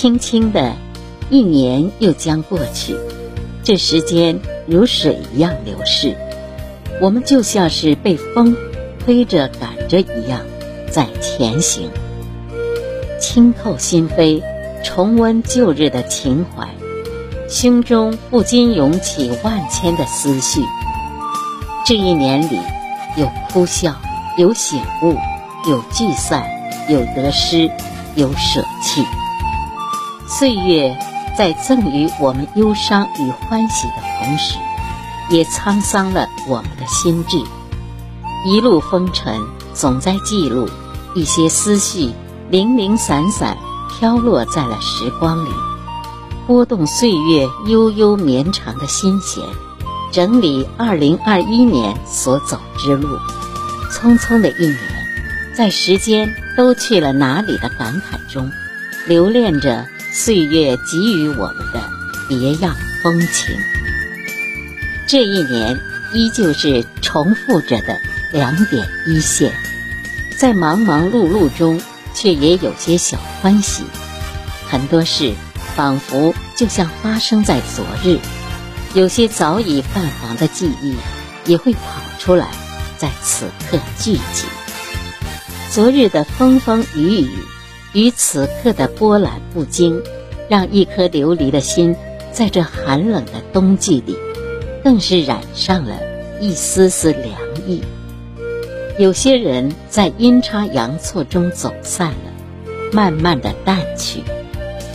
轻轻的，一年又将过去，这时间如水一样流逝，我们就像是被风推着赶着一样在前行。轻叩心扉，重温旧日的情怀，胸中不禁涌起万千的思绪。这一年里，有哭笑，有醒悟，有聚散，有得失，有舍弃。岁月在赠予我们忧伤与欢喜的同时，也沧桑了我们的心智。一路风尘，总在记录一些思绪。零零散散飘落在了时光里，拨动岁月悠悠绵长的心弦，整理二零二一年所走之路。匆匆的一年，在时间都去了哪里的感慨中，留恋着岁月给予我们的别样风情。这一年依旧是重复着的两点一线，在忙忙碌碌中。却也有些小欢喜，很多事仿佛就像发生在昨日，有些早已泛黄的记忆也会跑出来，在此刻聚集。昨日的风风雨雨与此刻的波澜不惊，让一颗流离的心在这寒冷的冬季里，更是染上了一丝丝凉意。有些人在阴差阳错中走散了，慢慢的淡去；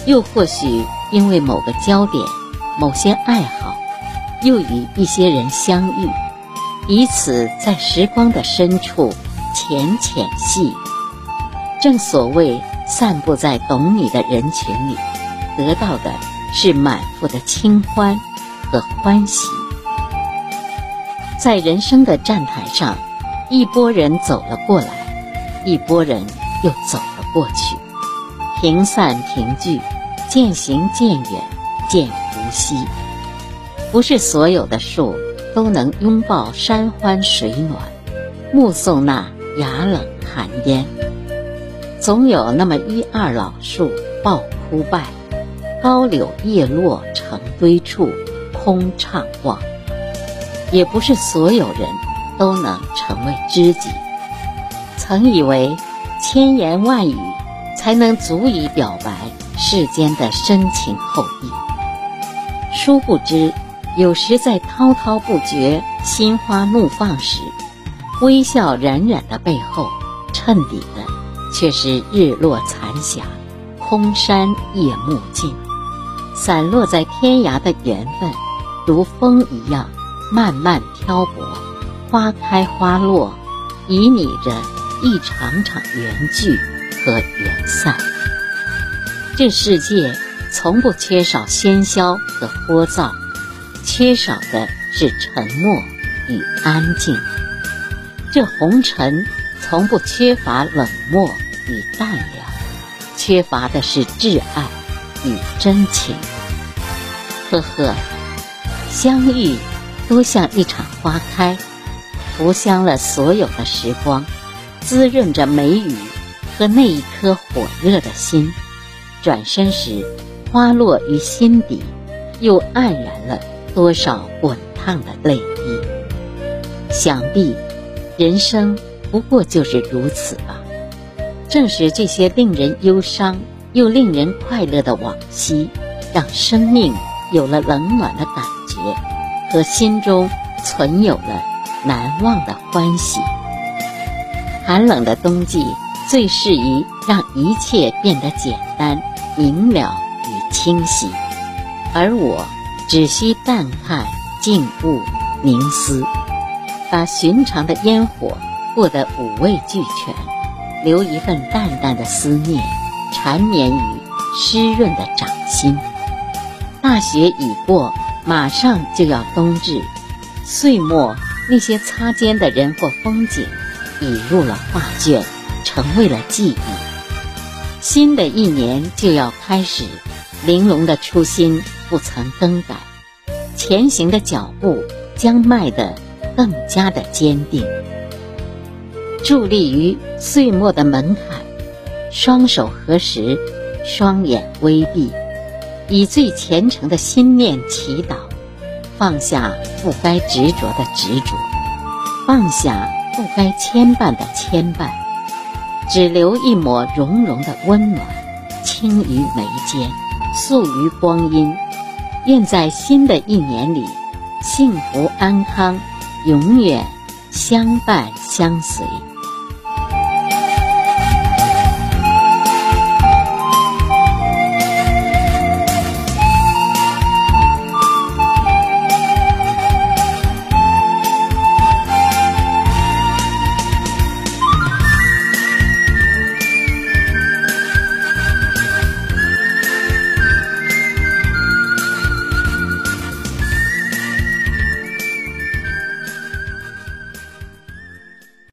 又或许因为某个焦点、某些爱好，又与一些人相遇，彼此在时光的深处浅浅细语。正所谓，散布在懂你的人群里，得到的是满腹的清欢和欢喜。在人生的站台上。一拨人走了过来，一拨人又走了过去，平散平聚，渐行渐远，渐无息。不是所有的树都能拥抱山欢水暖，目送那崖冷寒烟。总有那么一二老树抱枯败，高柳叶落成堆处，空怅望。也不是所有人。都能成为知己。曾以为千言万语才能足以表白世间的深情厚谊，殊不知，有时在滔滔不绝、心花怒放时，微笑冉冉的背后，衬底的却是日落残霞，空山夜幕尽，散落在天涯的缘分，如风一样慢慢漂泊。花开花落，旖旎着一场场缘聚和缘散。这世界从不缺少喧嚣和聒噪，缺少的是沉默与安静。这红尘从不缺乏冷漠与淡凉，缺乏的是挚爱与真情。呵呵，相遇多像一场花开。浮香了所有的时光，滋润着梅雨和那一颗火热的心。转身时，花落于心底，又黯然了多少滚烫的泪滴。想必，人生不过就是如此吧。正是这些令人忧伤又令人快乐的往昔，让生命有了冷暖的感觉，和心中存有了。难忘的欢喜。寒冷的冬季最适宜让一切变得简单、明了与清晰，而我只需淡看、静悟、凝思，把寻常的烟火过得五味俱全，留一份淡淡的思念，缠绵于湿润的掌心。大雪已过，马上就要冬至，岁末。那些擦肩的人或风景，已入了画卷，成为了记忆。新的一年就要开始，玲珑的初心不曾更改，前行的脚步将迈得更加的坚定。伫立于岁末的门槛，双手合十，双眼微闭，以最虔诚的心念祈祷，放下不该执着的执着，放下不该牵绊的牵绊，只留一抹融融的温暖，轻于眉间，素于光阴。愿在新的一年里，幸福安康，永远相伴相随。